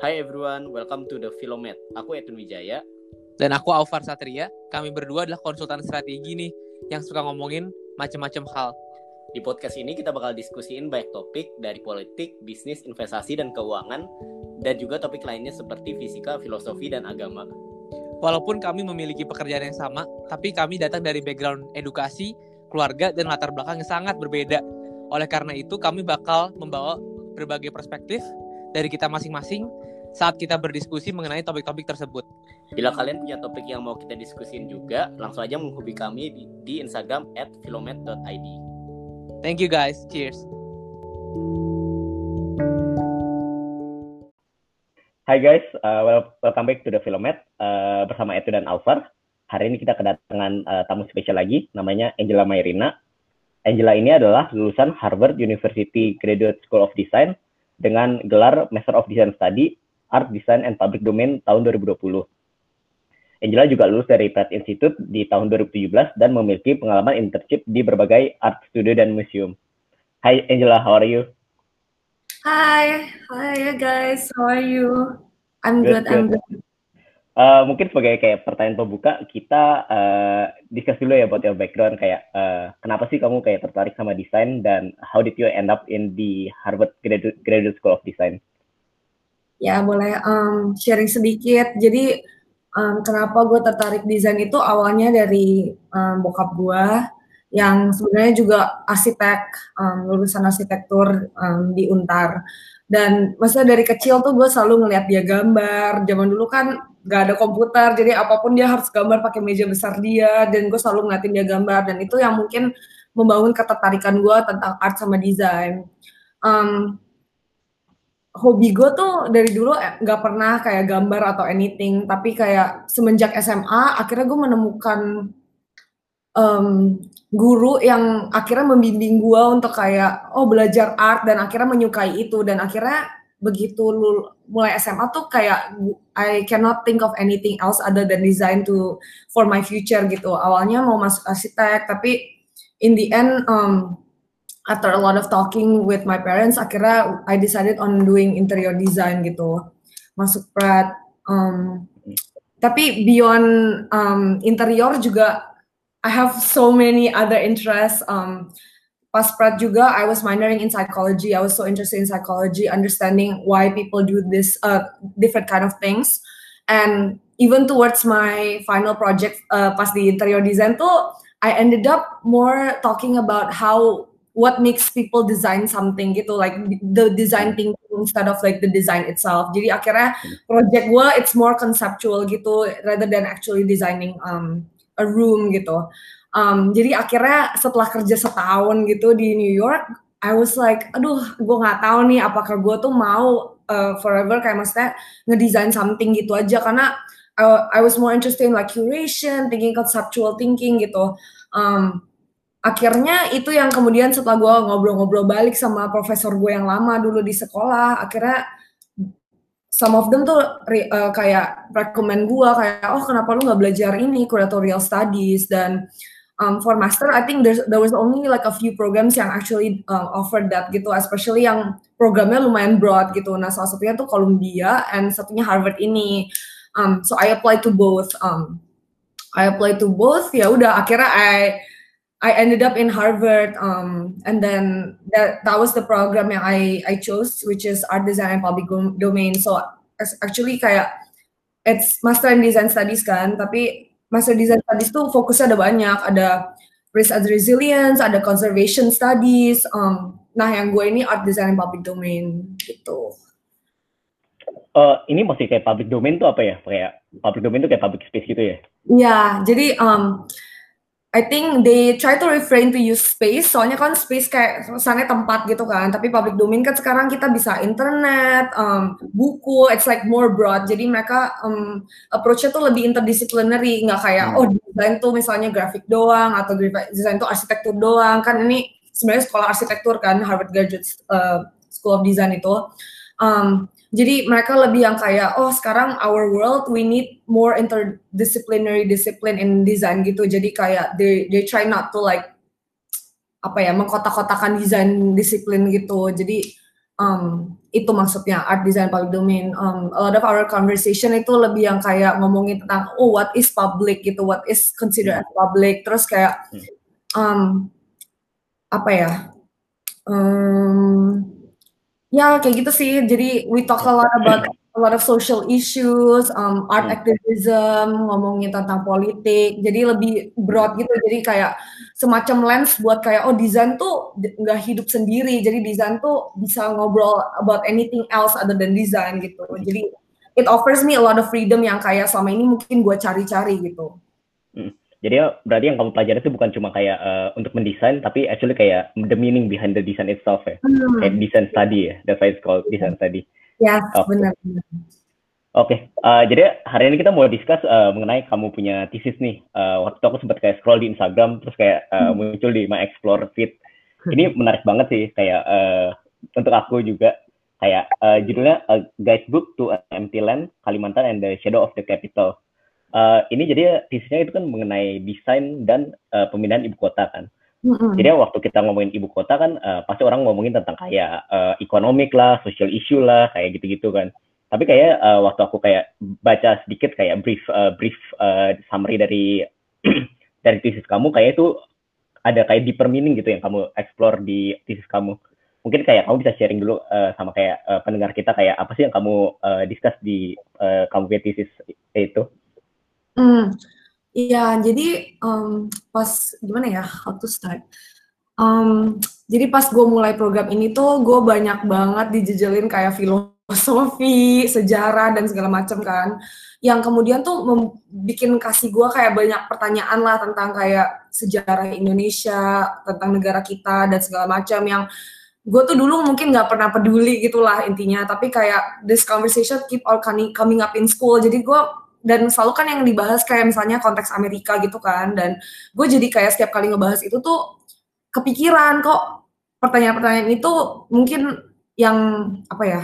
Hi everyone, welcome to the Filomet. Aku Edwin Wijaya. Dan aku Aufar Satria. Kami berdua adalah konsultan strategi nih yang suka ngomongin macam-macam hal. Di podcast ini kita bakal diskusiin banyak topik dari politik, bisnis, investasi, dan keuangan, dan juga topik lainnya seperti fisika, filosofi, dan agama. Walaupun kami memiliki pekerjaan yang sama, tapi kami datang dari background edukasi, keluarga, dan latar belakang yang sangat berbeda. Oleh karena itu, kami bakal membawa berbagai perspektif dari kita masing-masing saat kita berdiskusi mengenai topik-topik tersebut. Bila kalian punya topik yang mau kita diskusin juga, langsung aja menghubungi kami di, di Instagram at filomet.id. Thank you guys. Cheers. Hai guys, uh, welcome back to the Filomet uh, bersama Etu dan Alvar. Hari ini kita kedatangan uh, tamu spesial lagi, namanya Angela Mayrina. Angela ini adalah lulusan Harvard University Graduate School of Design dengan gelar Master of Design Study Art Design and Public Domain tahun 2020. Angela juga lulus dari Pratt Institute di tahun 2017 dan memiliki pengalaman internship di berbagai art studio dan museum. Hai Angela, how are you? Hi, hi guys, how are you? I'm good, good I'm good. Uh, mungkin sebagai kayak pertanyaan pembuka, kita uh, discuss dulu ya about your background kayak uh, kenapa sih kamu kayak tertarik sama desain dan how did you end up in the Harvard Graduate, Graduate School of Design? Ya boleh um, sharing sedikit. Jadi um, kenapa gue tertarik desain itu awalnya dari um, bokap gue yang sebenarnya juga arsitek um, lulusan arsitektur um, di Untar. Dan masa dari kecil tuh gue selalu ngeliat dia gambar. Zaman dulu kan gak ada komputer jadi apa pun dia harus gambar pakai meja besar dia. Dan gue selalu ngeliatin dia gambar. Dan itu yang mungkin membangun ketertarikan gue tentang art sama desain. Um, hobi gue tuh dari dulu eh, nggak pernah kayak gambar atau anything. Tapi kayak semenjak SMA akhirnya gue menemukan um, guru yang akhirnya membimbing gue untuk kayak oh belajar art dan akhirnya menyukai itu. Dan akhirnya begitu lu mulai SMA tuh kayak I cannot think of anything else other than design to for my future gitu. Awalnya mau masuk arsitek tapi in the end um, after a lot of talking with my parents akhirnya I decided on doing interior design gitu. Masuk Pratt um, tapi beyond um, interior juga I have so many other interests. Um, pas Pratt juga I was minoring in psychology. I was so interested in psychology understanding why people do this uh, different kind of things. And even towards my final project uh, pas di interior design tuh I ended up more talking about how what makes people design something gitu like the design thinking instead of like the design itself. Jadi akhirnya project gue it's more conceptual gitu rather than actually designing um, a room gitu. Um, jadi akhirnya setelah kerja setahun gitu di New York I was like aduh gue nggak tahu nih apakah gue tuh mau uh, forever kayak maksudnya ngedesain something gitu aja. Karena I, I was more interested in like curation thinking conceptual thinking gitu. Um, akhirnya itu yang kemudian setelah gue ngobrol-ngobrol balik sama profesor gue yang lama dulu di sekolah akhirnya some of them tuh uh, kayak recommend gue kayak oh kenapa lu nggak belajar ini curatorial studies? Dan um, for master I think there's, there was only like a few programs yang actually uh, offered that gitu especially yang programnya lumayan broad gitu. Nah salah satunya tuh Columbia and satunya Harvard ini. Um, so I applied to both um, I applied to both. Ya udah akhirnya I I ended up in Harvard, um, and then that that was the program yang I I chose, which is art design and public domain. So actually kayak it's master in design studies kan, tapi master design studies tuh fokusnya ada banyak, ada risk and resilience, ada conservation studies. Um, nah yang gue ini art design and public domain gitu. Uh, ini masih kayak public domain tuh apa ya? Kayak public domain tuh kayak public space gitu ya? Iya, jadi um, I think they try to refrain to use space, soalnya kan space kayak kesannya tempat gitu kan, tapi public domain kan sekarang kita bisa internet, um, buku, it's like more broad, jadi mereka um, approach-nya tuh lebih interdisciplinary, nggak kayak, hmm. oh desain tuh misalnya grafik doang, atau desain tuh arsitektur doang, kan ini sebenarnya sekolah arsitektur kan, Harvard Graduate uh, School of Design itu, um, jadi mereka lebih yang kayak oh sekarang our world we need more interdisciplinary discipline in design gitu jadi kayak they they try not to like apa ya mengkotak-kotakan desain disiplin gitu jadi um, itu maksudnya art design public domain. Um, a lot of our conversation itu lebih yang kayak ngomongin tentang oh what is public gitu, what is considered as public. Terus kayak um, apa ya? Um, ya kayak gitu sih. Jadi we talk a lot about a lot of social issues, um, art Hmm. activism, ngomongin tentang politik. Jadi lebih broad gitu. Jadi kayak semacam lens buat kayak oh desain tuh nggak hidup sendiri. Jadi desain tuh bisa ngobrol about anything else other than design gitu. Jadi it offers me a lot of freedom yang kayak selama ini mungkin gue cari-cari gitu. Jadi ya, berarti yang kamu pelajari itu bukan cuma kayak eh, untuk mendesain, tapi actually kayak the meaning behind the design itself ya. Hmm, Kayak design study ya. That's why it's called design study. yes, Oke. benar. Oke, eh, jadi hari ini kita mau discuss eh, mengenai kamu punya thesis nih. Eh, waktu itu aku sempat kayak scroll di Instagram, terus kayak eh, muncul di my explore feed. Ini menarik banget sih, kayak eh, untuk aku juga kayak eh, judulnya A Guidebook to an Empty Land, Kalimantan and the Shadow of the Capital. Eh, ini jadi thesis-nya itu kan mengenai desain dan eh, pemindahan ibu kota kan. Mm-mm. Jadi waktu kita ngomongin ibu kota kan eh, pasti orang ngomongin tentang kayak eh, ekonomik lah, social issue lah, kayak gitu-gitu kan. Tapi kayak eh, waktu aku kayak baca sedikit kayak brief eh, brief eh, summary dari dari thesis kamu kayak itu ada kayak deeper meaning gitu yang kamu explore di thesis kamu. Mungkin kayak kamu bisa sharing dulu eh, sama kayak eh, pendengar kita kayak apa sih yang kamu eh, discuss di eh, kamu punya thesis itu. Hmm, iya, jadi em, pas gimana ya, how to start? Em, jadi pas gue mulai program ini tuh gue banyak banget dijejelin kayak filosofi, sejarah dan segala macam kan. Yang kemudian tuh bikin kasih gue kayak banyak pertanyaan lah tentang kayak sejarah Indonesia, tentang negara kita dan segala macam yang gue tuh dulu mungkin nggak pernah peduli gitulah intinya. Tapi kayak this conversation keep coming coming up in school. Jadi gue dan selalu kan yang dibahas kayak misalnya konteks Amerika gitu kan dan gue jadi kayak setiap kali ngebahas itu tuh kepikiran kok pertanyaan-pertanyaan itu mungkin yang apa ya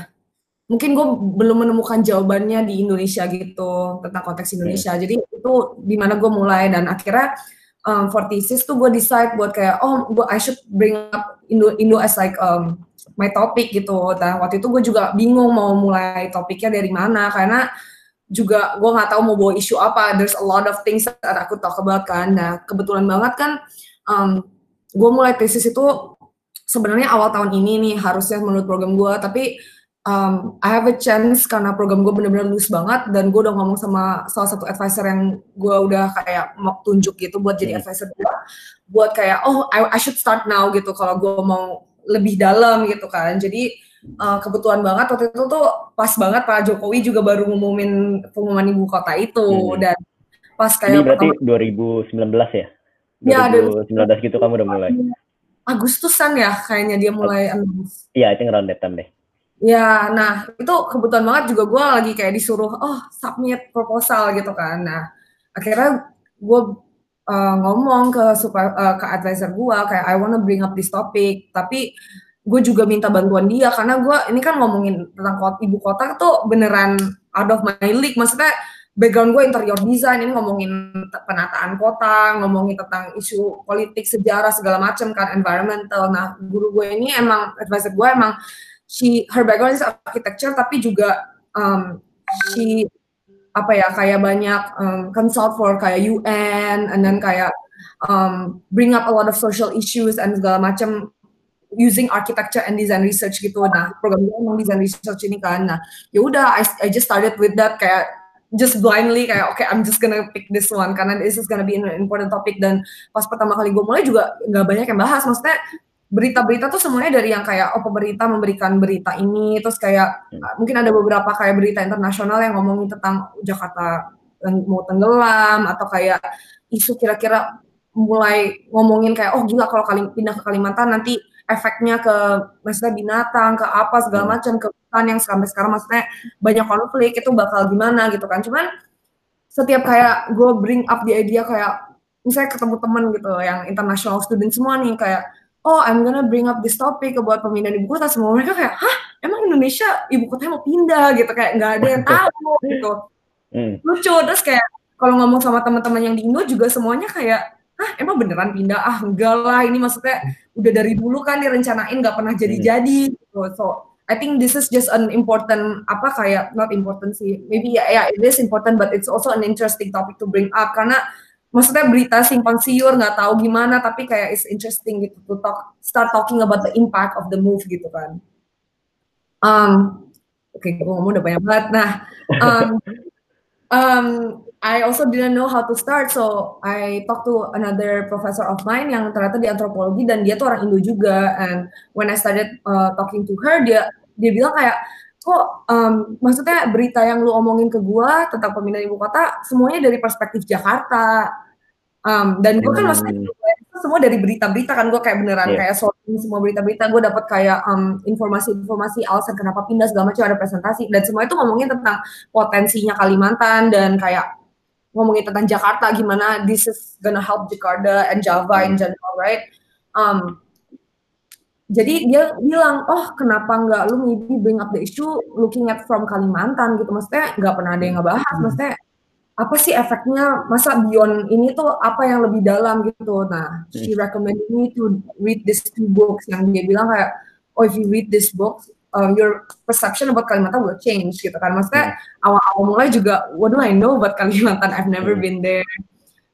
mungkin gue belum menemukan jawabannya di Indonesia gitu tentang konteks Indonesia. Jadi itu di mana gue mulai dan akhirnya um, for thesis tuh gue decide buat kayak oh gue I should bring up Indo Indo as like um, my topic gitu. Dan waktu itu gue juga bingung mau mulai topiknya dari mana karena juga gue nggak tahu mau bawa isu apa. There's a lot of things that aku talk about kan. Nah kebetulan banget kan, um, gue mulai tesis itu sebenarnya awal tahun ini nih harusnya menurut program gue. Tapi um, I have a chance karena program gue bener-bener lulus banget dan gue udah ngomong sama salah satu advisor yang gue udah kayak mau tunjuk gitu buat jadi Hmm. advisor gue. Buat kayak oh I, I should start now gitu kalau gue mau lebih dalam gitu kan. Jadi uh, kebetulan banget waktu itu tuh pas banget Pak Jokowi juga baru ngumumin pengumuman ibu kota itu Hmm. dan pas Ini kayak berarti pertama 2019 ya? Ya, 2019 gitu kamu udah mulai. Agustusan ya kayaknya dia mulai announce. Iya, itu around that deh. Ya, nah itu kebetulan banget juga gue lagi kayak disuruh, oh submit proposal gitu kan. Nah akhirnya gue uh, ngomong ke super, uh, ke advisor gue kayak I wanna bring up this topic, tapi gue juga minta bantuan dia karena gue ini kan ngomongin tentang kota, ibu kota tuh beneran out of my league. Maksudnya background gue interior design ini ngomongin penataan kota, ngomongin tentang isu politik, sejarah segala macam kan, environmental. Nah guru gue ini emang advisor gue emang she her background is architecture tapi juga um, she apa ya kayak banyak um, consult for kayak UN and then kayak um, bring up a lot of social issues and segala macam using architecture and design research gitu. Nah, program gue emang design research ini kan. Nah, ya udah I, I just started with that kayak just blindly kayak oke I'm just gonna pick this one karena this is gonna be an important topic dan pas pertama kali gue mulai juga nggak banyak yang bahas maksudnya berita-berita tuh semuanya dari yang kayak oh pemerintah memberikan berita ini terus kayak uh, mungkin ada beberapa kayak berita internasional yang ngomongin tentang Jakarta yang mau tenggelam atau kayak isu kira-kira mulai ngomongin kayak oh gila kalau kali pindah ke Kalimantan nanti efeknya ke maksudnya binatang ke apa segala Hmm. macam ke hutan yang sampai sekarang maksudnya banyak konflik itu bakal gimana gitu kan. Cuman setiap kayak gue bring up the idea kayak misalnya ketemu temen gitu yang international student semua nih kayak oh I'm gonna bring up this topic buat pemindahan ibu kota. Semua mereka kayak hah? Emang Indonesia ibu kotanya mau pindah? Gitu kayak nggak ada yang tahu gitu. Hmm. lucu terus kayak kalau ngomong sama teman-teman yang di Indo juga semuanya kayak ah emang beneran pindah? Ah enggak lah. Ini maksudnya udah dari dulu kan direncanain nggak pernah jadi-jadi gitu. So I think this is just an important apa kayak not important sih. Maybe ya yeah, yeah, it is important but it's also an interesting topic to bring up. Karena maksudnya berita simpang siur nggak tahu gimana tapi kayak it's interesting gitu to talk start talking about the impact of the move gitu kan. Um oke okay, gue ngomong udah banyak banget. Nah um, um I also didn't know how to start so I talked to another professor of mine yang ternyata di antropologi dan dia tuh orang Indo juga. And when I started uh, talking to her dia dia bilang kayak kok um, maksudnya berita yang lu omongin ke gua tentang pemindahan ibu kota semuanya dari perspektif Jakarta. Um, dan gue kan maksudnya itu semua dari berita-berita kan gue kayak beneran yeah. kayak sorting semua berita-berita gue dapat kayak um, informasi-informasi alasan kenapa pindah segala macam ada presentasi dan semua itu ngomongin tentang potensinya Kalimantan dan kayak ngomongin tentang Jakarta gimana this is gonna help Jakarta and Java in hmm. general right um, jadi dia bilang oh kenapa nggak lu maybe bring up the issue looking at from Kalimantan gitu maksudnya nggak pernah ada yang ngebahas hmm. maksudnya apa sih efeknya masa beyond ini tuh apa yang lebih dalam gitu nah she hmm. recommended me to read these two books yang dia bilang kayak oh if you read this book uh, your perception about Kalimantan will change gitu kan. Maksudnya hmm. awal-awal mulai juga, what do I know about Kalimantan? I've never hmm. been there.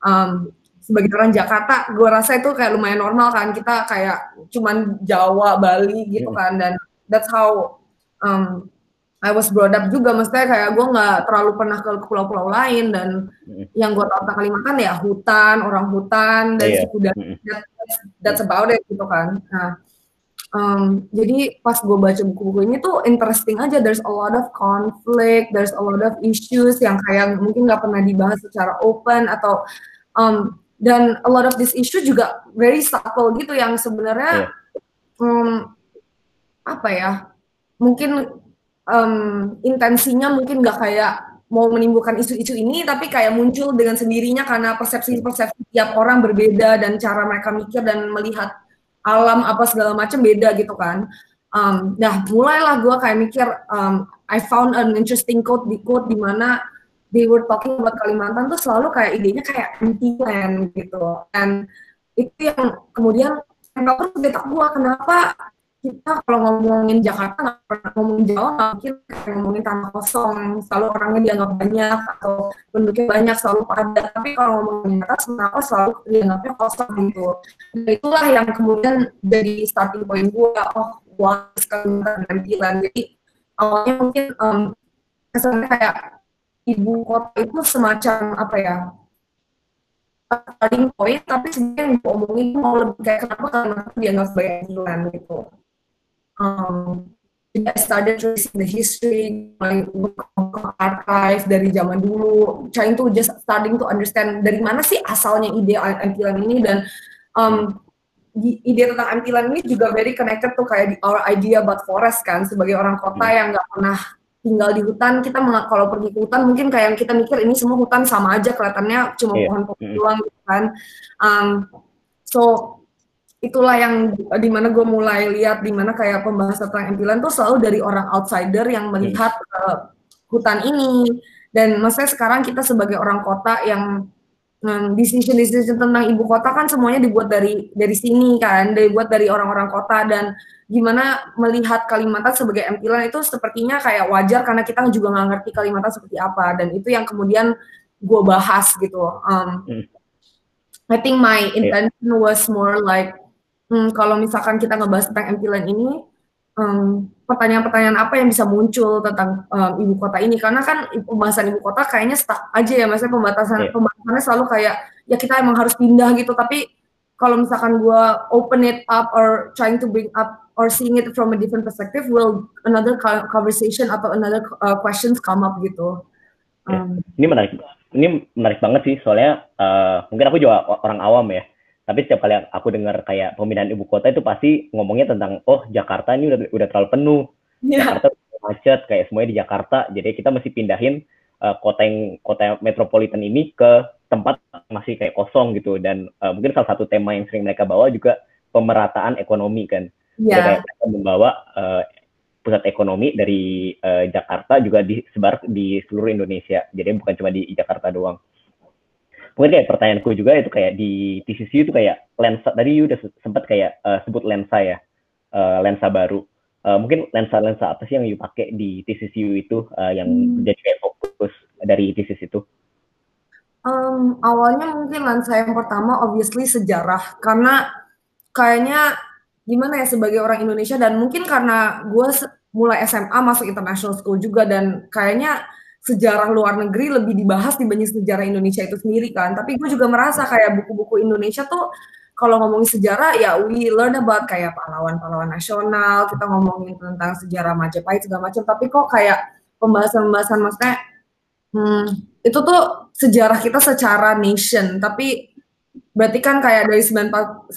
Um, sebagai orang Jakarta, gue rasa itu kayak lumayan normal kan. Kita kayak cuman Jawa, Bali gitu hmm. kan. Dan that's how um, I was brought up juga. Maksudnya kayak gue nggak terlalu pernah ke pulau-pulau lain. Dan hmm. yang gue tahu tentang Kalimantan ya hutan, orang hutan, dan yeah. suku dan that's, that's about it gitu kan. Nah, Um, jadi pas gue baca buku-buku ini tuh interesting aja. There's a lot of conflict, there's a lot of issues yang kayak mungkin nggak pernah dibahas secara open atau um, dan a lot of this issue juga very subtle gitu yang sebenarnya yeah. um, apa ya mungkin um, intensinya mungkin nggak kayak mau menimbulkan isu-isu ini tapi kayak muncul dengan sendirinya karena persepsi-persepsi tiap orang berbeda dan cara mereka mikir dan melihat alam apa segala macam beda gitu kan. Um, nah mulailah gue kayak mikir, um, I found an interesting quote di quote di mana they were talking about Kalimantan tuh selalu kayak idenya kayak anti land gitu. Dan itu yang kemudian detak gue kenapa kita kalau ngomongin Jakarta nggak pernah ngomongin Jawa nggak mungkin ngomongin tanah kosong selalu orangnya dianggap banyak atau penduduknya banyak selalu padat. Tapi kalau ngomongin atas kenapa selalu dianggapnya kosong gitu. Dan itulah yang kemudian jadi starting point gue oh wah sekali penampilan jadi awalnya mungkin um, kesannya kayak ibu kota itu semacam apa ya starting point tapi sebenarnya yang diomongin mau lebih kayak kenapa? Karena dia nggak sebagai gitu um, I started tracing the history, my archive dari zaman dulu, trying to just starting to understand dari mana sih asalnya ide antilan ini dan um, ide tentang antilan ini juga very connected tuh kayak our idea about forest kan sebagai orang kota hmm. yang nggak pernah tinggal di hutan kita kalau pergi ke hutan mungkin kayak yang kita mikir ini semua hutan sama aja kelihatannya cuma yeah. pohon-pohon hmm. doang gitu kan um, so itulah yang di mana gue mulai lihat di mana kayak pembahasan tentang empilan tuh selalu dari orang outsider yang melihat uh, hutan ini. Dan maksudnya sekarang kita sebagai orang kota yang um, decision decision tentang ibu kota kan semuanya dibuat dari dari sini kan dibuat dari orang-orang kota. Dan gimana melihat Kalimantan sebagai empilan itu sepertinya kayak wajar karena kita juga nggak ngerti Kalimantan seperti apa. Dan itu yang kemudian gue bahas gitu. Um, I think my intention was more like hmm, kalau misalkan kita ngebahas tentang MPLAN ini, um, pertanyaan-pertanyaan apa yang bisa muncul tentang um, ibu kota ini? Karena kan pembahasan ibu kota kayaknya stuck aja ya, maksudnya pembatasan yeah. pembahasannya selalu kayak ya kita emang harus pindah gitu. Tapi kalau misalkan gue open it up or trying to bring up or seeing it from a different perspective, will another conversation atau another uh, questions come up gitu. Um, Ini menarik, ini menarik banget sih soalnya uh, mungkin aku juga orang awam ya tapi setiap kali aku dengar kayak pemindahan ibu kota itu pasti ngomongnya tentang oh Jakarta ini udah udah terlalu penuh. Yeah. Jakarta macet kayak semuanya di Jakarta. Jadi kita mesti pindahin uh, kota yang kota metropolitan ini ke tempat masih kayak kosong gitu. Dan uh, mungkin salah satu tema yang sering mereka bawa juga pemerataan ekonomi kan. Yeah. jadi kayak membawa uh, pusat ekonomi dari uh, Jakarta juga disebar di seluruh Indonesia. Jadi bukan cuma di Jakarta doang mungkin kayak pertanyaanku juga itu kayak di TCC itu kayak lensa tadi udah sempat kayak uh, sebut lensa ya uh, lensa baru uh, mungkin lensa-lensa apa sih yang you pakai di TCCU itu uh, yang hmm. jadi kayak fokus dari thesis itu? Um, awalnya mungkin lensa yang pertama obviously sejarah karena kayaknya gimana ya sebagai orang Indonesia dan mungkin karena gue mulai SMA masuk international school juga dan kayaknya sejarah luar negeri lebih dibahas dibanding sejarah Indonesia itu sendiri kan. Tapi gue juga merasa kayak buku-buku Indonesia tuh kalau ngomongin sejarah ya we learn about kayak pahlawan-pahlawan nasional, kita ngomongin tentang sejarah Majapahit segala macam. Tapi kok kayak pembahasan-pembahasan maksudnya hmm, itu tuh sejarah kita secara nation. Tapi berarti kan kayak dari 1945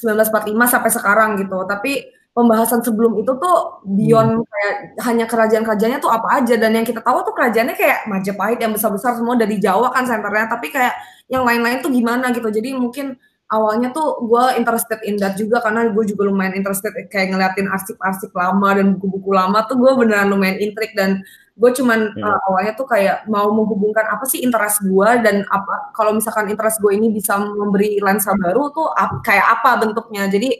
sampai sekarang gitu. Tapi pembahasan sebelum itu tuh beyond hmm. kayak hanya kerajaan-kerajaannya tuh apa aja dan yang kita tahu tuh kerajaannya kayak Majapahit yang besar-besar semua dari Jawa kan senternya tapi kayak yang lain-lain tuh gimana gitu jadi mungkin awalnya tuh gue interested in that juga karena gue juga lumayan interested kayak ngeliatin arsip-arsip lama dan buku-buku lama tuh gue beneran lumayan intrik dan gue cuman hmm. uh, awalnya tuh kayak mau menghubungkan apa sih interest gue dan apa kalau misalkan interest gue ini bisa memberi lensa baru tuh ap, kayak apa bentuknya jadi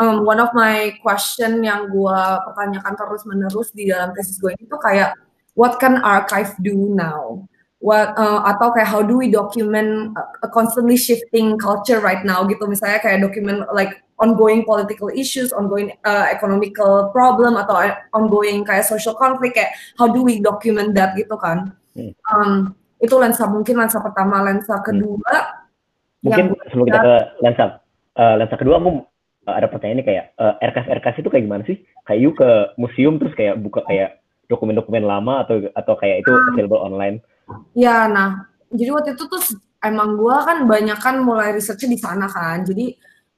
um, one of my question yang gue pertanyakan terus menerus di dalam tesis gue itu kayak what can archive do now? What uh, atau kayak how do we document a constantly shifting culture right now gitu misalnya kayak document like ongoing political issues, ongoing uh, economical problem atau ongoing kayak social conflict kayak how do we document that gitu kan? Hmm. Um, itu lensa mungkin lensa pertama, lensa hmm. kedua. Hmm. Mungkin sebelum kita ke lensa uh, lensa kedua aku uh, ada pertanyaan ini kayak uh, eh, RKS RKS itu kayak gimana sih? Kayak you ke museum terus kayak buka kayak dokumen-dokumen lama atau atau kayak itu ah. available online? Ya, nah, jadi waktu itu tuh emang gua kan banyak kan mulai researchnya di sana kan. Jadi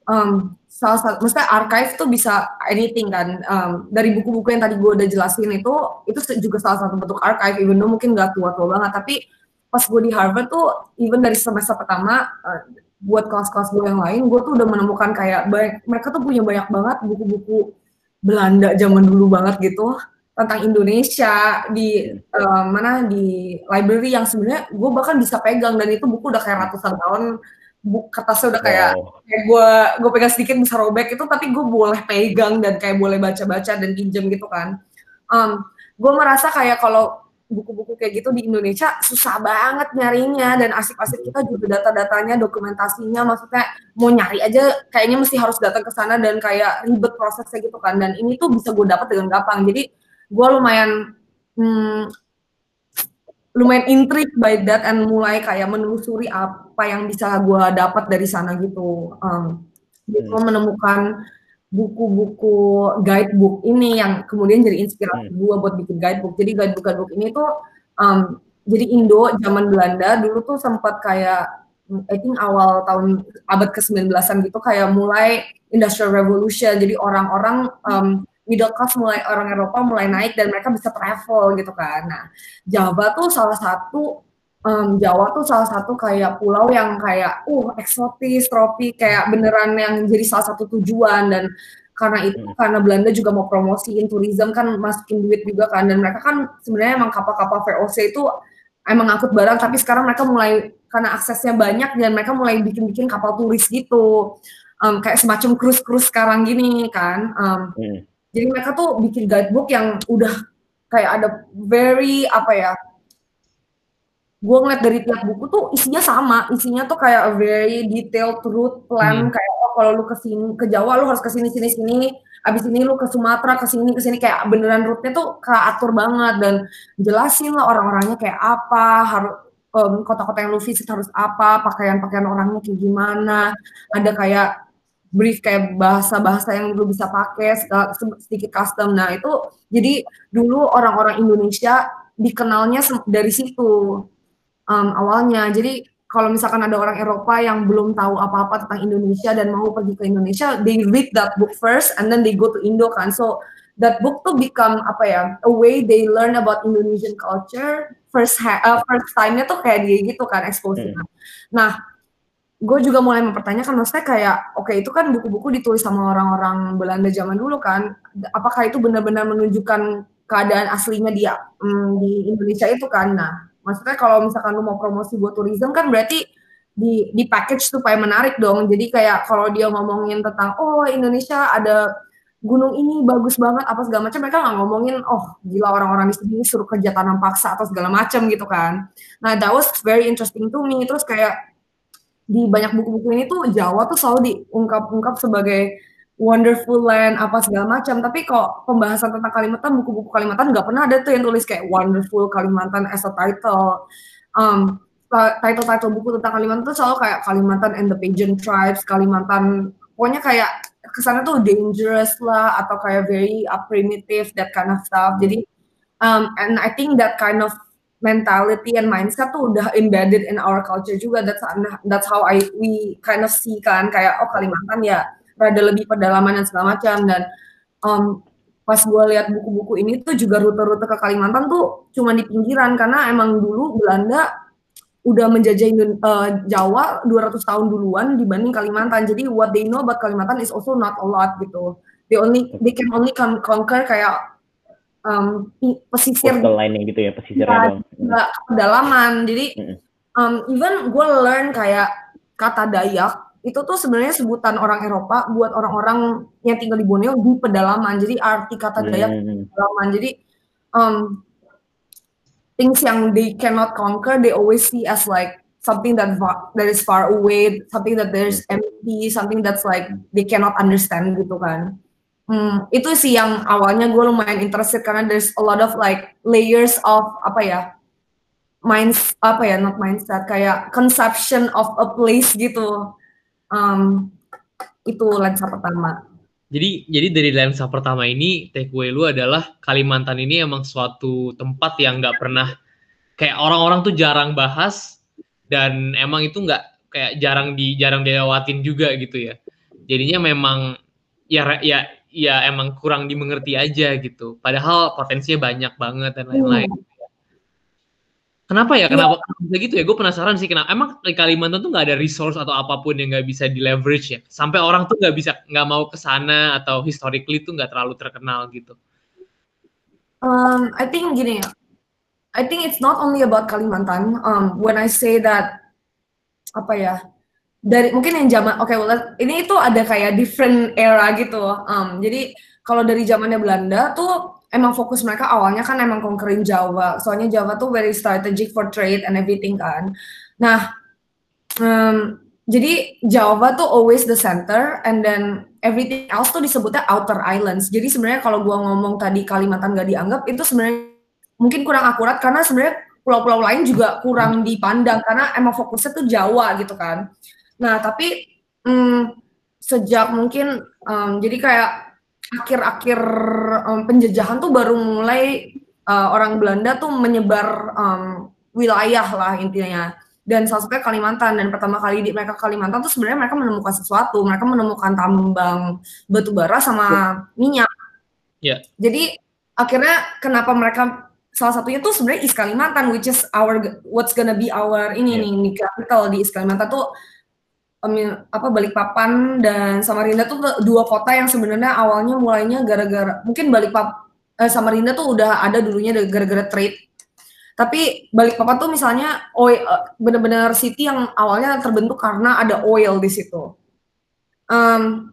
um, salah satu, maksudnya archive tuh bisa anything kan. Um, dari buku-buku yang tadi gua udah jelasin itu, itu juga salah satu bentuk archive, even though mungkin gak tua-tua banget. Tapi pas gue di Harvard tuh, even dari semester pertama, uh, buat kelas-kelas gue yang lain, gue tuh udah menemukan kayak banyak, mereka tuh punya banyak banget buku-buku Belanda zaman dulu banget gitu tentang Indonesia di uh, mana di library yang sebenarnya gue bahkan bisa pegang dan itu buku udah kayak ratusan tahun buku kertasnya udah kayak wow. kayak gue gue pegang sedikit bisa robek itu tapi gue boleh pegang dan kayak boleh baca-baca dan pinjam gitu kan um, gue merasa kayak kalau buku-buku kayak gitu di Indonesia susah banget nyarinya. Dan asik-asik kita juga data-datanya dokumentasinya maksudnya mau nyari aja kayaknya mesti harus datang ke sana dan kayak ribet prosesnya gitu kan. Dan ini tuh bisa gue dapat dengan gampang. Jadi gue lumayan hmm, lumayan intrik by that and mulai kayak menelusuri apa yang bisa gue dapat dari sana gitu. Um, hmm. menemukan buku-buku guidebook ini yang kemudian jadi inspirasi hmm. gue buat bikin guidebook. Jadi guidebook guidebook ini tuh um, jadi Indo zaman Belanda dulu tuh sempat kayak I think awal tahun abad ke-19an gitu kayak mulai industrial revolution. Jadi orang-orang um, middle class mulai orang Eropa mulai naik dan mereka bisa travel gitu kan. Nah, Java tuh salah satu um, Jawa tuh salah satu kayak pulau yang kayak uh eksotis, tropik, kayak beneran yang jadi salah satu tujuan dan karena itu hmm. karena Belanda juga mau promosiin tourism kan masukin duit juga kan dan mereka kan sebenarnya emang kapal-kapal VOC itu emang ngangkut barang tapi sekarang mereka mulai karena aksesnya banyak dan mereka mulai bikin-bikin kapal turis gitu um, kayak semacam cruise-cruise sekarang gini kan um, hmm. jadi mereka tuh bikin guidebook yang udah kayak ada very apa ya gue ngeliat dari tiap buku tuh isinya sama. Isinya tuh kayak a very detailed route plan hmm. kayak oh kalau lu ke sini ke Jawa lu harus ke sini sini sini. Abis ini lu ke Sumatera ke sini ke sini. Kayak beneran route-nya tuh atur banget dan jelasin lah orang-orangnya kayak apa harus um, kota-kota yang lu visit harus apa pakaian-pakaian orangnya kayak gimana. Ada kayak brief kayak bahasa-bahasa yang lu bisa pakai sedikit custom. Nah itu jadi dulu orang-orang Indonesia dikenalnya dari situ um, awalnya. Jadi kalau misalkan ada orang Eropa yang belum tahu apa-apa tentang Indonesia dan mau pergi ke Indonesia, they read that book first and then they go to Indo kan. So that book tuh become apa ya, a way they learn about Indonesian culture first uh, first time-nya tuh kayak dia gitu kan exposure. Hmm. Nah, gue juga mulai mempertanyakan maksudnya kayak oke okay, itu kan buku-buku ditulis sama orang-orang Belanda zaman dulu kan apakah itu benar-benar menunjukkan keadaan aslinya dia um, di Indonesia itu kan nah Maksudnya kalau misalkan lu mau promosi buat tourism kan berarti di di package supaya menarik dong. Jadi kayak kalau dia ngomongin tentang oh Indonesia ada gunung ini bagus banget apa segala macam mereka nggak ngomongin oh gila orang-orang di sini suruh kerja tanam paksa atau segala macam gitu kan nah that was very interesting to me terus kayak di banyak buku-buku ini tuh Jawa tuh selalu diungkap-ungkap sebagai wonderful land apa segala macam. Tapi kok pembahasan tentang Kalimantan buku-buku Kalimantan nggak pernah ada tuh yang tulis kayak wonderful Kalimantan as a title. Um, title-title buku tentang Kalimantan tuh selalu kayak Kalimantan and the Pagan tribes Kalimantan pokoknya kayak ke sana tuh dangerous lah atau kayak very uh, primitive that kind of stuff. Jadi um, and I think that kind of mentality and mindset tuh udah embedded in our culture juga. That's that's how I we kind of see kan kayak oh Kalimantan ya rada lebih pedalaman dan segala macam dan um, pas gue lihat buku-buku ini tuh juga rute-rute ke Kalimantan tuh cuma di pinggiran karena emang dulu Belanda udah menjajah uh, Jawa 200 tahun duluan dibanding Kalimantan. Jadi what they know about Kalimantan is also not a lot gitu. They only they can only come conquer kayak um, pesisir lining gitu ya pesisirnya ya, pedalaman. Jadi um, even gue learn kayak kata Dayak itu tuh sebenarnya sebutan orang Eropa buat orang-orang yang tinggal di Borneo di pedalaman. Jadi arti kata Dayak hmm. pedalaman. Jadi um, things yang they cannot conquer they always see as like something that that is far away something that there's empty something that's like they cannot understand gitu kan hmm, itu sih yang awalnya gue lumayan interested karena there's a lot of like layers of apa ya minds apa ya not mindset kayak conception of a place gitu um, itu lensa pertama jadi jadi dari lensa pertama ini takeaway lu adalah Kalimantan ini emang suatu tempat yang nggak pernah kayak orang-orang tuh jarang bahas dan emang itu nggak kayak jarang di jarang dilewatin juga gitu ya. Jadinya memang ya ya ya emang kurang dimengerti aja gitu. Padahal potensinya banyak banget dan lain-lain. Hmm. Kenapa ya? Kenapa ya. bisa gitu ya? Gue penasaran sih kenapa. Emang di Kalimantan tuh nggak ada resource atau apa pun yang nggak bisa di leverage ya? Sampai orang tuh nggak bisa nggak mau ke sana atau historically tuh nggak terlalu terkenal gitu. Um, I think gini ya. I think it's not only about Kalimantan. Um, when I say that apa ya? Dari mungkin yang zaman oke okay, well, ini itu ada kayak different era gitu. Um, jadi kalau dari zamannya Belanda tuh emang fokus mereka awalnya kan emang conquering Jawa. Soalnya Jawa tuh very strategic for trade and everything kan. Nah, um, jadi Jawa tuh always the center and then everything else tuh disebutnya outer islands. Jadi sebenarnya kalau gua ngomong tadi Kalimantan gak dianggap itu sebenarnya mungkin kurang akurat karena sebenarnya pulau-pulau lain juga kurang dipandang karena emang fokusnya tuh Jawa gitu kan. Nah, tapi um, sejak mungkin um, jadi kayak akhir-akhir um, penjajahan tuh baru mulai uh, orang Belanda tuh menyebar um, wilayah lah intinya. Dan salah satunya Kalimantan. Dan pertama kali di mereka Kalimantan tuh sebenarnya mereka menemukan sesuatu. Mereka menemukan tambang batu bara sama minyak. Yeah. jadi akhirnya kenapa mereka salah satunya tuh sebenarnya East Kalimantan which is our what's gonna be our ini yeah. nih, nih capital di East Kalimantan tuh apa Balikpapan dan Samarinda tuh dua kota yang sebenarnya awalnya mulainya gara-gara mungkin Balikpapan eh, Samarinda tuh udah ada dulunya gara-gara trade. Tapi Balikpapan tuh misalnya oil eh, bener-bener city yang awalnya terbentuk karena ada oil di situ. Um,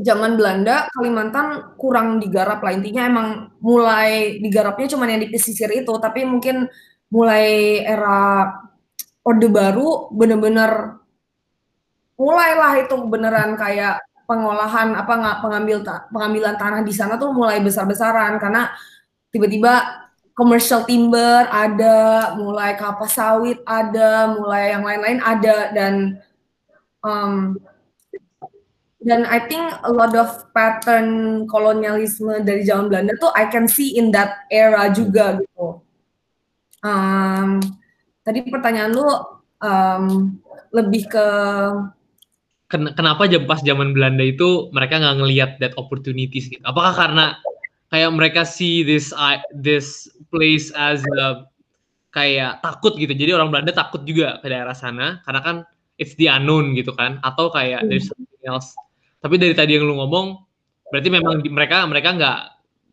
zaman Belanda Kalimantan kurang digarap lah intinya emang mulai digarapnya cuma yang di pesisir itu tapi mungkin mulai era Orde Baru bener-bener mulailah itu beneran kayak pengolahan apa nggak pengambil pengambilan tanah di sana tuh mulai besar-besaran karena tiba-tiba commercial timber ada, mulai kapas sawit ada, mulai yang lain-lain ada dan um, dan I think a lot of pattern kolonialisme dari zaman Belanda tuh I can see in that era juga gitu. Um, tadi pertanyaan lu um, lebih ke ken kenapa jam pas zaman Belanda itu mereka nggak ngelihat that opportunities gitu? Apakah karena kayak mereka see this this place as a, kayak takut gitu. Jadi orang Belanda takut juga ke daerah sana karena kan it's the unknown gitu kan atau kayak hmm. there's something else. Tapi dari tadi yang lu ngomong berarti memang mereka mereka nggak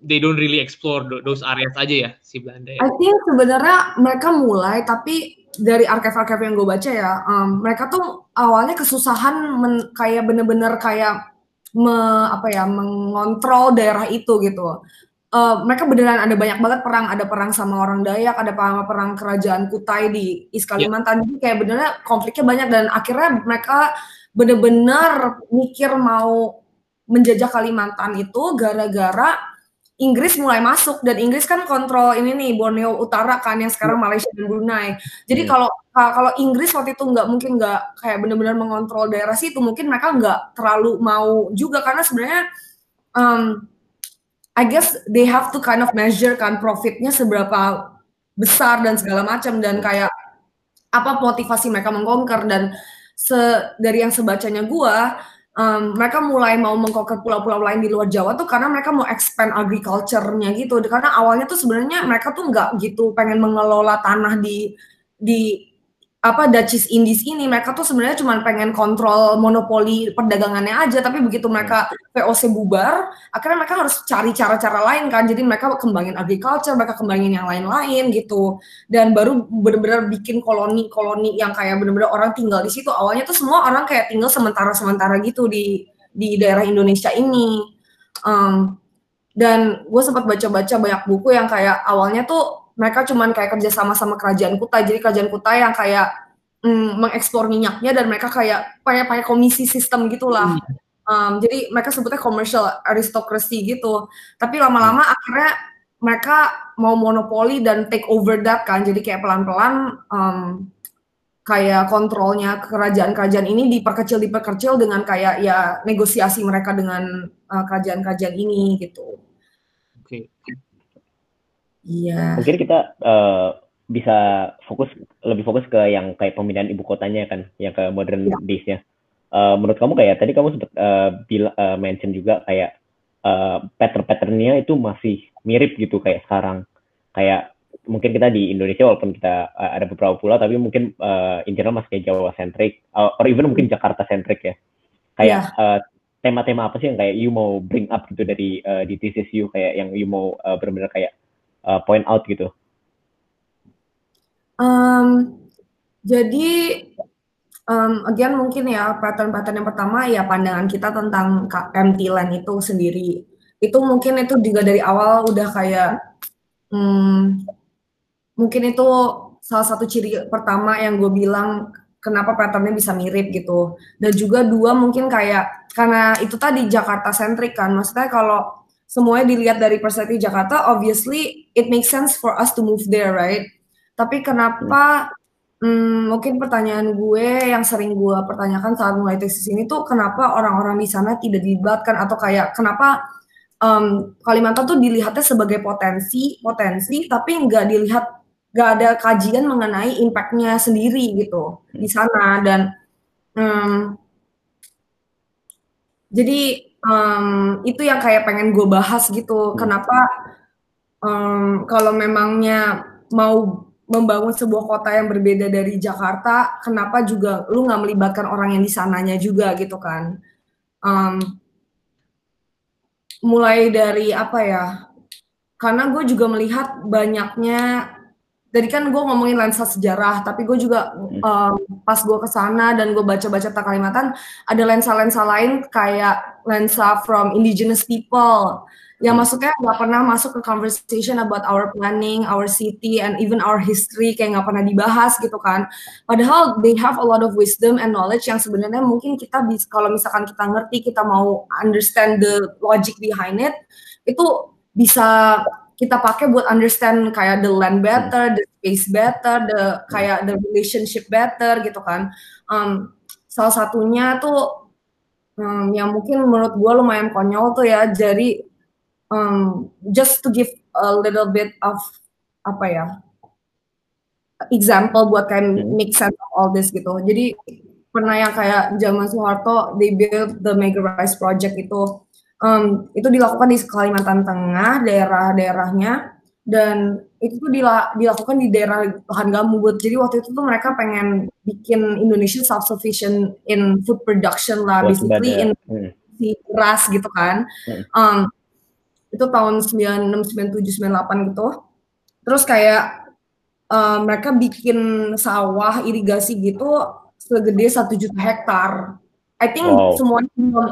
they don't really explore those areas aja ya si Belanda ya. I think sebenarnya mereka mulai tapi dari archive-archive yang gue baca ya, um, mereka tuh awalnya kesusahan men, kayak bener-bener kayak me, apa ya mengontrol daerah itu gitu. Uh, mereka beneran ada banyak banget perang, ada perang sama orang Dayak, ada perang, perang kerajaan Kutai di East ya. Kalimantan. Yeah. kayak benernya konfliknya banyak dan akhirnya mereka bener-bener mikir mau menjajah Kalimantan itu gara-gara Inggris mulai masuk dan Inggris kan kontrol ini nih Borneo Utara kan yang sekarang Malaysia dan Brunei. Jadi hmm. kalau kalau Inggris waktu itu nggak mungkin nggak kayak benar-benar mengontrol daerah situ, mungkin mereka nggak terlalu mau juga karena sebenarnya um, I guess they have to kind of measure kan profitnya seberapa besar dan segala macam dan kayak apa motivasi mereka mengkonker dan se dari yang sebacanya gua um, mereka mulai mau mengkonker pulau-pulau lain di luar Jawa tuh karena mereka mau expand agriculture-nya gitu. Karena awalnya tuh sebenarnya mereka tuh nggak gitu pengen mengelola tanah di di apa Dutchess Indies ini mereka tuh sebenarnya cuma pengen kontrol monopoli perdagangannya aja tapi begitu mereka VOC bubar akhirnya mereka harus cari cara-cara lain kan. Jadi mereka kembangin agriculture mereka kembangin yang lain-lain gitu. Dan baru benar-benar bikin koloni-koloni yang kayak benar-benar orang tinggal di situ. Awalnya tuh semua orang kayak tinggal sementara-sementara gitu di di daerah Indonesia ini. Um, dan gue sempat baca-baca banyak buku yang kayak awalnya tuh mereka cuman kayak kerja sama sama kerajaan Kutai jadi kerajaan Kutai yang kayak mm, mengekspor minyaknya dan mereka kayak pakai komisi sistem gitulah um, jadi mereka sebutnya commercial aristocracy gitu tapi lama-lama hmm. akhirnya mereka mau monopoli dan take over that kan jadi kayak pelan-pelan um, kayak kontrolnya kerajaan-kerajaan ini diperkecil diperkecil dengan kayak ya negosiasi mereka dengan uh, kerajaan-kerajaan ini gitu. Oke. Okay. Iya. Mungkin kita uh, bisa fokus lebih fokus ke yang kayak pemindahan ibu kotanya kan, yang ke modern ya. days-nya. Uh, menurut kamu kayak tadi kamu sempat uh, bila, uh, mention juga kayak uh, pattern-patternnya itu masih mirip gitu kayak sekarang. Kayak mungkin kita di Indonesia walaupun kita uh, ada beberapa pulau tapi mungkin uh, intinya masih kayak Jawa centric uh, or even mungkin Jakarta centric ya. Kayak yeah. uh, tema-tema apa sih yang kayak you mau bring up gitu dari uh, di thesis you kayak yang you mau uh, benar-benar kayak uh, point out gitu? Um, jadi um, again mungkin ya pattern-pattern yang pertama ya pandangan kita tentang empty land itu sendiri itu mungkin itu juga dari awal udah kayak um, mungkin itu salah satu ciri pertama yang gue bilang kenapa patternnya bisa mirip gitu dan juga dua mungkin kayak karena itu tadi Jakarta sentrik kan maksudnya kalau semuanya dilihat dari perspektif Jakarta, obviously it makes sense for us to move there, right? Tapi kenapa hmm, mungkin pertanyaan gue yang sering gue pertanyakan saat mulai tesis ini tuh kenapa orang-orang di sana tidak dilibatkan atau kayak kenapa um, Kalimantan tuh dilihatnya sebagai potensi potensi tapi nggak dilihat nggak ada kajian mengenai impactnya sendiri gitu di sana dan um, jadi um, itu yang kayak pengen gue bahas gitu. Hmm. Kenapa um, kalau memangnya mau membangun sebuah kota yang berbeda dari Jakarta, kenapa juga lu nggak melibatkan orang yang di sananya juga gitu kan? Um, mulai dari apa ya? Karena gue juga melihat banyaknya jadi kan gue ngomongin lensa sejarah, tapi gue juga um, pas gue ke sana dan gue baca-baca Kalimantan, ada lensa-lensa lain kayak lensa from indigenous people yang hmm. maksudnya nggak pernah masuk ke conversation about our planning, our city, and even our history kayak nggak pernah dibahas gitu kan. Padahal they have a lot of wisdom and knowledge yang sebenarnya mungkin kita bisa kalau misalkan kita ngerti, kita mau understand the logic behind it, itu bisa kita pakai buat understand kayak the land better, the space better, the kayak the relationship better gitu kan. Um, salah satunya tuh um, yang mungkin menurut gue lumayan konyol tuh ya. Jadi um, just to give a little bit of apa ya example buat kayak hmm. make sense of all this gitu. Jadi pernah yang kayak zaman Soeharto they build the Mega Rise Project itu um, itu dilakukan di Kalimantan Tengah daerah-daerahnya dan itu tuh dilakukan di daerah lahan gambut. Jadi waktu itu tuh mereka pengen bikin Indonesia self sufficient in food production lah, Buat basically in hmm. beras gitu kan. Hmm. Um, itu tahun 96, 97, 98 gitu. Terus kayak um, mereka bikin sawah irigasi gitu segede satu juta hektar I think wow. semuanya belum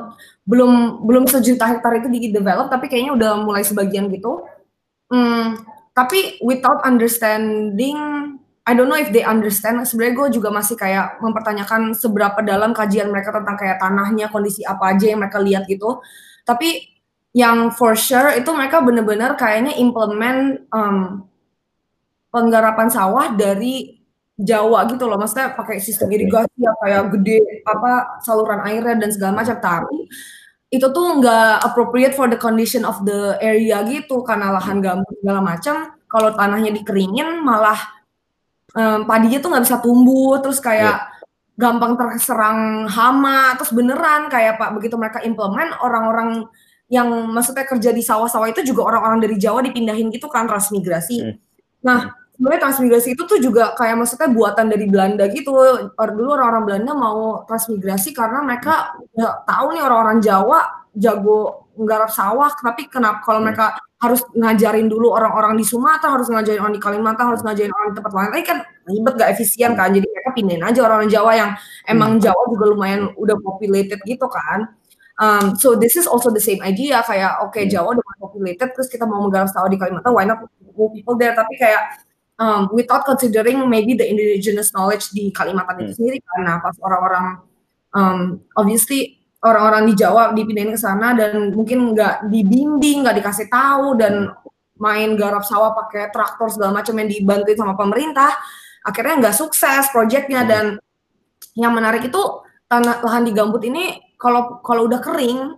belum belum sejuta hektar itu di develop tapi kayaknya udah mulai sebagian gitu. Hmm, tapi without understanding I don't know if they understand. Sebenarnya gue juga masih kayak mempertanyakan seberapa dalam kajian mereka tentang kayak tanahnya, kondisi apa aja yang mereka lihat gitu. Tapi yang for sure itu mereka bener-bener kayaknya implement um, penggarapan sawah dari Jawa gitu loh, maksudnya pakai sistem irigasi ya kayak gede apa saluran airnya dan segala macam. Tapi itu tuh nggak appropriate for the condition of the area gitu karena lahan gambut segala macam. Kalau tanahnya dikeringin malah um, padinya tuh nggak bisa tumbuh, terus kayak yeah. gampang terserang hama, terus beneran kayak pak begitu mereka implement orang-orang yang maksudnya kerja di sawah-sawah itu juga orang-orang dari Jawa dipindahin gitu kan transmigrasi. Hmm. Nah sebenarnya transmigrasi itu tuh juga kayak maksudnya buatan dari Belanda gitu. Or, dulu orang-orang Belanda mau transmigrasi karena mereka ya, tahu nih orang-orang Jawa jago nggarap sawah, tapi kenapa kalau hmm. mereka harus ngajarin dulu orang-orang di Sumatera, harus ngajarin orang di Kalimantan, harus ngajarin orang di tempat lain, tapi kan ribet gak efisien kan. Jadi mereka pindahin aja orang-orang Jawa yang emang hmm. Jawa juga lumayan udah populated gitu kan. Um, so this is also the same idea kayak oke okay, Jawa udah populated terus kita mau menggarap sawah di Kalimantan why not people there tapi kayak um, without considering maybe the indigenous knowledge di Kalimantan itu hmm. sendiri karena pas orang-orang um, obviously orang-orang di Jawa dipindahin ke sana dan mungkin nggak dibimbing, nggak dikasih tahu dan main garap sawah pakai traktor segala macam yang dibantuin sama pemerintah, akhirnya nggak sukses proyeknya hmm. dan yang menarik itu tanah lahan di gambut ini kalau kalau udah kering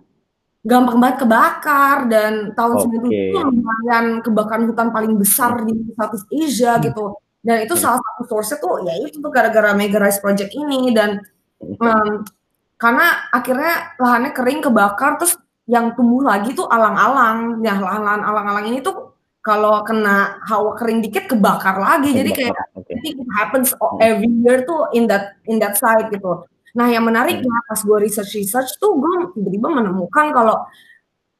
gampang banget kebakar dan tahun okay. 90 itu lumayan kebakaran hutan paling besar di Southeast Asia hmm. gitu. Dan itu hmm. salah satu source tuh ya itu tuh gara-gara Mega Rise Project ini dan um, karena akhirnya lahannya kering kebakar terus yang tumbuh lagi tuh alang-alang. Ya lahan-lahan alang-alang ini tuh kalau kena hawa kering dikit kebakar lagi. Jadi kayak okay. it happens hmm. every year tuh in that in that side gitu. Nah, yang menariknya hmm. pas gue research research tuh gue tiba-tiba menemukan kalau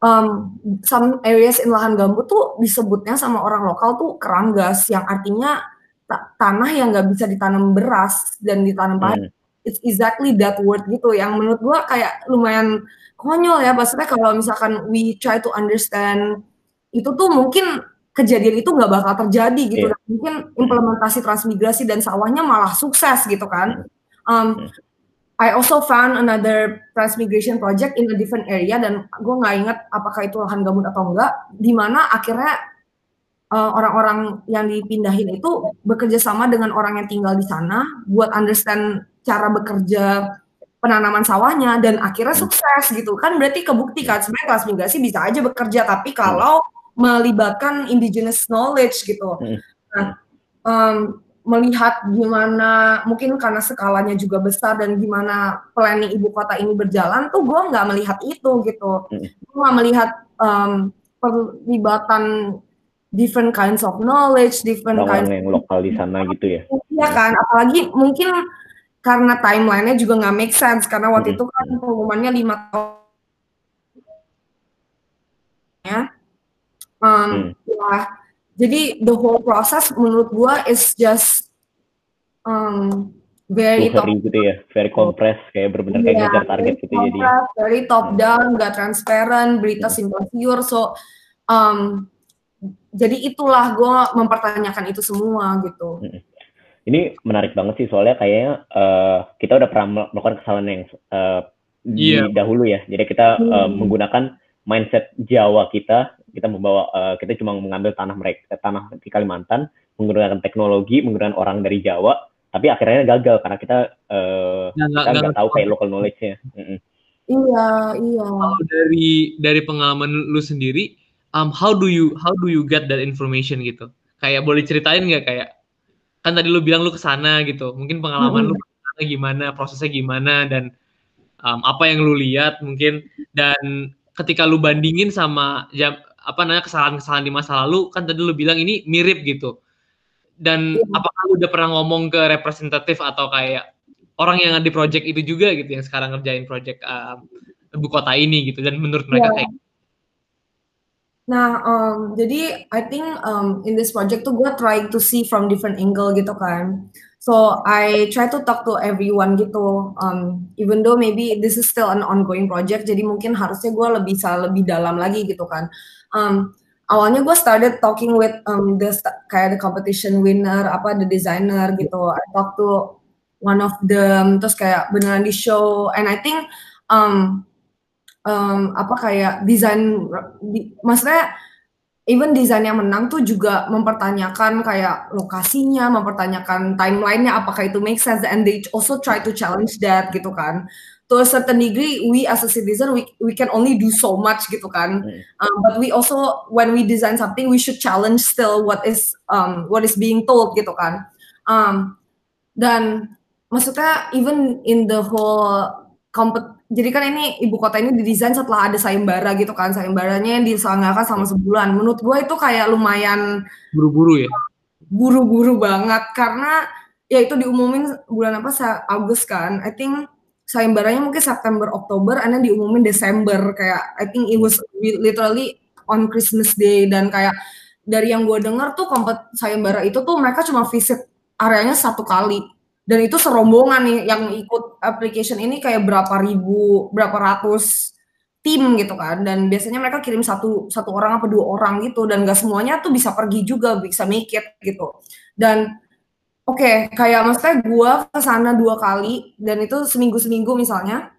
um, some areas in lahan gambut tuh disebutnya sama orang lokal tuh keranggas, yang artinya ta tanah yang nggak bisa ditanam beras dan ditanam padi. Hmm. It's exactly that word gitu, yang menurut gue kayak lumayan konyol ya. Maksudnya kalau misalkan we try to understand itu tuh mungkin kejadian itu nggak bakal terjadi gitu. Yeah. mungkin implementasi transmigrasi dan sawahnya malah sukses gitu kan. Um, I also found another transmigration project in a different area dan gue nggak inget apakah itu lahan gambut atau enggak, di mana akhirnya uh, orang-orang yang dipindahin itu bekerja sama dengan orang yang tinggal di sana buat understand cara bekerja penanaman sawahnya dan akhirnya hmm. sukses gitu kan berarti kebukti kan sebenarnya transmigrasi bisa aja bekerja tapi kalau melibatkan indigenous knowledge gitu. Hmm. Nah, um, melihat gimana mungkin karena skalanya juga besar dan gimana planning ibu kota ini berjalan tuh gue nggak melihat itu gitu hmm. gue nggak melihat um, perlibatan different kinds of knowledge different Orang kinds yang lokal di sana gitu ya iya kan apalagi mungkin karena timelinenya juga nggak make sense karena waktu hmm. itu kan pengumumannya lima tahun ya um, hmm. ya jadi the whole process menurut gua is just um, very top gitu ya, very compressed kayak benar-benar kayak yeah, ngejar target gitu jadi. Very top down, gak transparent, berita hmm. simpel pure. So um, jadi itulah gue mempertanyakan itu semua gitu. Hmm. Ini menarik banget sih soalnya kayaknya uh, kita udah pernah melakukan kesalahan yang uh, di yeah. dahulu ya. Jadi kita hmm. uh, menggunakan mindset Jawa kita kita membawa uh, kita cuma mengambil tanah mereka tanah di Kalimantan menggunakan teknologi menggunakan orang dari Jawa tapi akhirnya gagal karena kita uh, kita nggak tahu kayak local knowledge-nya. Iya iya. Kalau dari dari pengalaman lu sendiri, um, how do you how do you get that information gitu? Kayak boleh ceritain nggak kayak kan tadi lu bilang lu ke sana gitu, mungkin pengalaman hmm. lu ke sana gimana, prosesnya gimana dan um, apa yang lu lihat mungkin dan ketika lu bandingin sama jam apa namanya kesalahan-kesalahan di masa lalu kan tadi lu bilang ini mirip gitu. Dan ya. apakah lu udah pernah ngomong ke representatif atau kayak orang yang di project itu juga gitu yang sekarang ngerjain project uh, ibu kota ini gitu dan menurut mereka ya. kayak? Nah, um, jadi I think um, in this project tuh gue trying to see from different angle gitu kan. So I try to talk to everyone gitu. Um, even though maybe this is still an ongoing project, jadi mungkin harusnya gue lebih bisa lebih dalam lagi gitu kan. Um, awalnya gue started talking with um, the kayak the competition winner, apa the designer gitu. I talk to one of them, terus kayak beneran di show. And I think um, um, apa kayak desain, di, maksudnya even desain yang menang tuh juga mempertanyakan kayak lokasinya, mempertanyakan timelinenya, apakah itu make sense, and they also try to challenge that gitu kan. To a certain degree, we as a citizen, we we can only do so much gitu kan. Hmm. Um, but we also, when we design something, we should challenge still what is um, what is being told gitu kan. Um, dan maksudnya even in the whole kompet jadi kan ini ibu kota ini didesain setelah ada sayembara gitu kan sayembaranya yang diselenggarakan selama sebulan menurut gue itu kayak lumayan buru-buru ya buru-buru banget karena ya itu diumumin bulan apa Agustus kan I think sayembaranya mungkin September Oktober and diumumin Desember. Kayak I think it was literally on Christmas Day. Dan kayak dari yang gue dengar tuh kompet sayembara itu tuh mereka cuma visit areanya satu kali. Dan itu serombongan nih yang ikut application ini kayak berapa ribu berapa ratus tim gitu kan. Dan biasanya mereka kirim satu satu orang apa dua orang gitu. Dan gak semuanya tuh bisa pergi juga bisa make it gitu. Dan oke okay, kayak maksudnya gue ke sana dua kali dan itu seminggu seminggu misalnya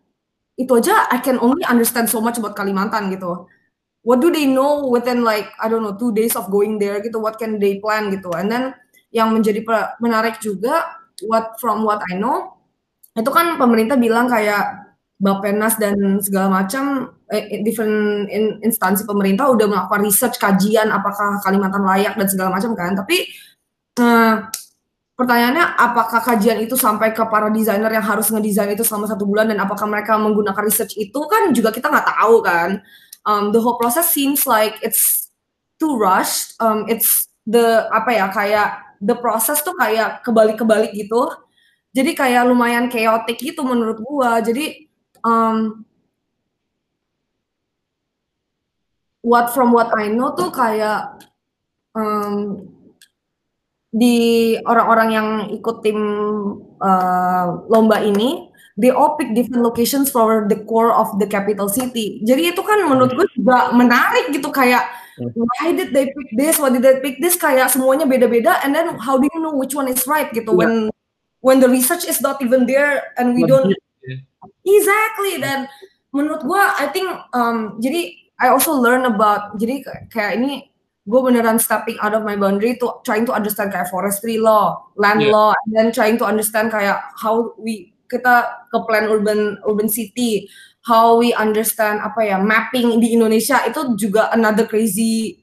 itu aja I can only understand so much about Kalimantan gitu. What do they know within like I don't know two days of going there gitu what can they plan gitu. And then yang menjadi menarik juga what from what I know itu kan pemerintah bilang kayak Bapenas dan segala macam eh, different in, instansi pemerintah udah melakukan research kajian apakah Kalimantan layak dan segala macam kan. Tapi eh, pertanyaannya apakah kajian itu sampai ke para desainer yang harus ngedesain itu selama satu bulan dan apakah mereka menggunakan research itu kan juga kita nggak tahu kan um, the whole process seems like it's too rushed um, it's the apa ya kayak the process tuh kayak kebalik-kebalik gitu. Jadi kayak lumayan chaotic gitu menurut gua. Jadi um, what from what I know tuh kayak um, di orang-orang yang ikut tim uh, lomba ini, they all pick different locations for the core of the capital city. Jadi itu kan menurut gue juga menarik gitu kayak why did they pick this why did they pick this kayak semuanya beda-beda and then how do you know which one is right gitu yeah. when when the research is not even there and we don't exactly dan menurut gua I think um, jadi I also learn about jadi kayak ini gue beneran stepping out of my boundary to trying to understand kayak forestry law, land yeah. law, and then trying to understand kayak how we kita ke plan urban urban city, how we understand apa ya mapping di Indonesia itu juga another crazy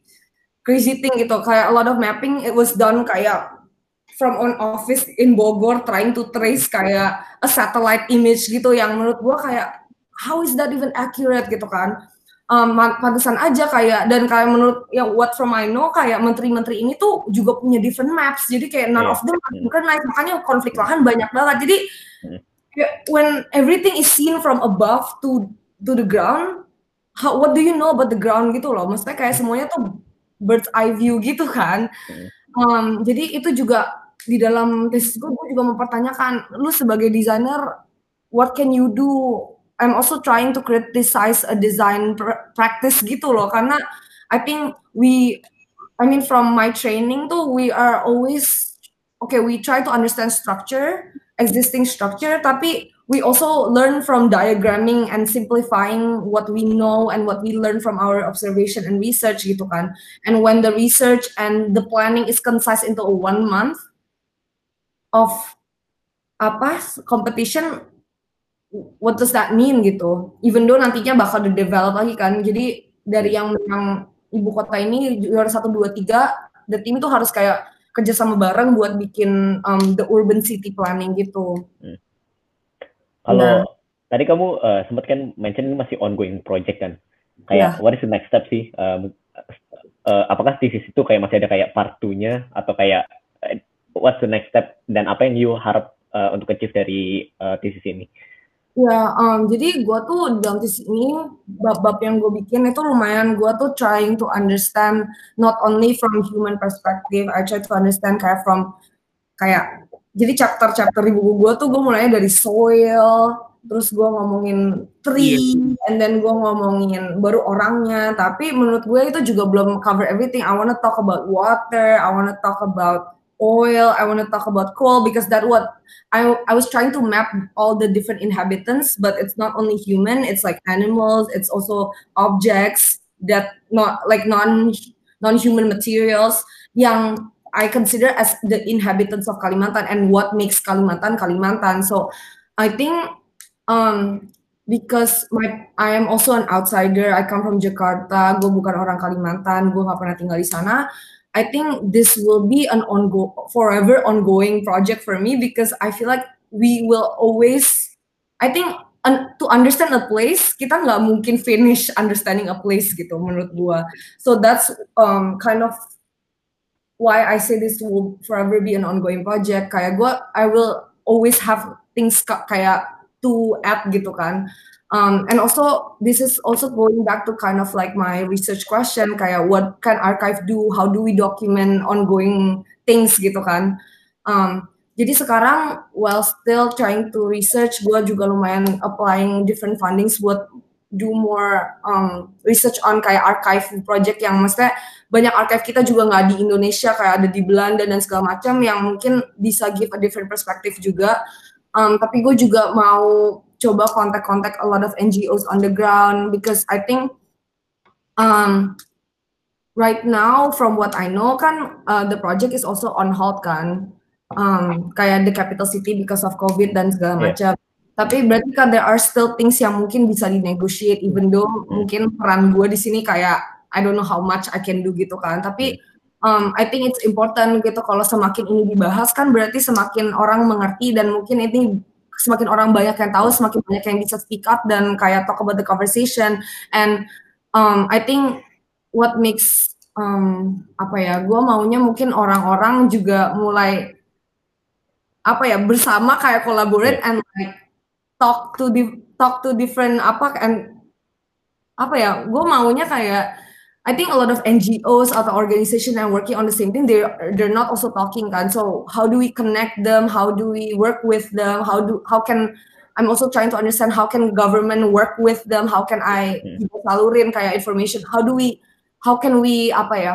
crazy thing gitu kayak a lot of mapping it was done kayak from an office in Bogor trying to trace kayak a satellite image gitu yang menurut gua kayak how is that even accurate gitu kan um, pantesan aja kayak dan kayak menurut yang what from I know kayak menteri-menteri ini tuh juga punya different maps. Jadi kayak none yeah. of them bukan naik makanya konflik lahan banyak banget. Jadi hmm when everything is seen from above to to the ground how, what do you know about the ground gitu loh. Maksudnya kayak semuanya tuh bird's eye view gitu kan. Um, jadi itu juga di dalam tesis gue gue juga mempertanyakan lu sebagai desainer what can you do I'm also trying to criticize a design pr practice gitu loh. Karena I think we I mean from my training tuh we are always okay we try to understand structure existing structure tapi we also learn from diagramming and simplifying what we know and what we learn from our observation and research gitu kan. And when the research and the planning is concise into one month of apa competition what does that mean gitu even though nantinya bakal di develop lagi kan jadi dari yang menang ibu kota ini juara satu dua tiga the team itu harus kayak kerjasama bareng buat bikin um, the urban city planning gitu. Hmm. Kalau nah. tadi kamu uh, sempat kan mention ini masih ongoing project kan, kayak yeah. what is the next step sih? Um, uh, apakah thesis itu kayak masih ada kayak part 2-nya atau kayak uh, what's the next step dan apa yang you harap uh, untuk achieve dari uh, thesis ini? Ya, um, jadi gue tuh dalam tesis ini bab-bab yang gue bikin itu lumayan gue tuh trying to understand not only from human perspective, I try to understand kayak from kayak jadi chapter-chapter di buku gue tuh gue mulainya dari soil, terus gue ngomongin tree, yeah. and then gue ngomongin baru orangnya. Tapi menurut gue itu juga belum cover everything. I wanna talk about water, I wanna talk about oil, I wanna talk about coal because that what I I was trying to map all the different inhabitants, but it's not only human, it's like animals, it's also objects that not like non non-human materials yang I consider as the inhabitants of Kalimantan and what makes Kalimantan Kalimantan. So I think um, because my I am also an outsider. I come from Jakarta. Gue bukan orang Kalimantan. Gue gak pernah tinggal di sana. I think this will be an ongo forever ongoing project for me because I feel like we will always. I think un to understand a place kita nggak mungkin finish understanding a place gitu menurut gue. So that's um, kind of why I say this will forever be an ongoing project. Kayak gue, I will always have things kayak to add gitu kan. Um, and also this is also going back to kind of like my research question kayak what can archive do? How do we document ongoing things gitu kan? Um, jadi sekarang while still trying to research, gue juga lumayan applying different fundings buat do more um, research on kayak archive project yang maksudnya banyak archive kita juga nggak di Indonesia kayak ada di Belanda dan segala macam yang mungkin bisa give a different perspective juga. Um, tapi gue juga mau coba kontak-kontak a lot of NGOs on the ground because I think um, right now from what I know kan uh, the project is also on hold kan um, kayak the capital city because of COVID dan segala macam. Yeah. Tapi berarti kan there are still things yang mungkin bisa di negotiate even though mungkin peran gue di sini kayak I don't know how much I can do gitu kan. Tapi um, I think it's important gitu kalau semakin ini dibahas kan berarti semakin orang mengerti dan mungkin ini semakin orang banyak yang tahu semakin banyak yang bisa speak up dan kayak talk about the conversation. And um, I think what makes um, apa ya gue maunya mungkin orang-orang juga mulai apa ya bersama kayak collaborate and like talk to di talk to different apa and apa ya gue maunya kayak I think a lot of NGOs atau organization yang working on the same thing they they're not also talking kan? So how do we connect them? How do we work with them? How do how can I'm also trying to understand how can government work with them? How can I hmm. salurin kayak information? How do we how can we apa ya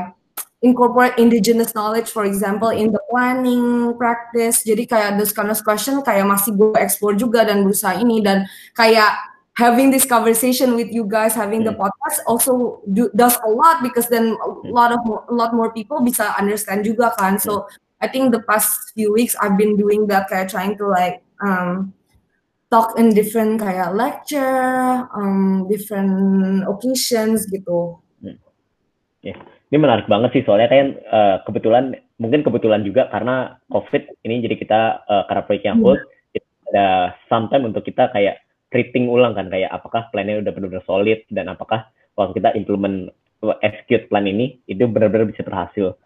incorporate indigenous knowledge for example in the planning practice? Jadi kayak those kind of question kayak masih gue explore juga dan berusaha ini dan kayak having this conversation with you guys having the hmm. podcast also do, does a lot because then a hmm. lot of a lot more people bisa understand juga kan so I think the past few weeks I've been doing that kayak trying to like um, talk in different kayak lecture um, different occasions gitu yeah ini menarik banget sih soalnya kan uh, kebetulan mungkin kebetulan juga karena covid ini jadi kita uh, karena proyek yang hold hmm. ada sometime untuk kita kayak treating ulang kan kayak apakah plannya udah benar-benar solid dan apakah waktu kita implement execute plan ini itu benar-benar bisa berhasil.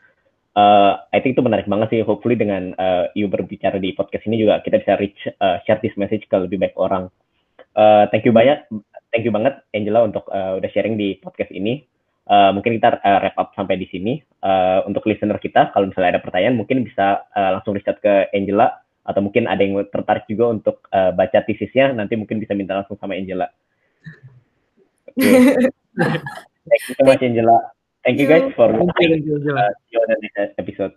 Uh, I think itu menarik banget sih. Hopefully dengan uh, you berbicara di podcast ini juga kita bisa reach uh, share this message ke lebih banyak orang. Uh, thank you banyak, thank you banget Angela untuk uh, udah sharing di podcast ini. Uh, mungkin kita uh, wrap up sampai di sini. Uh, untuk listener kita, kalau misalnya ada pertanyaan, mungkin bisa uh, langsung reach out ke Angela atau mungkin ada yang tertarik juga untuk uh, baca tesisnya, nanti mungkin bisa minta langsung sama Angela. Okay. Thank you so much, Angela. Thank you guys for uh, see you on the next episode.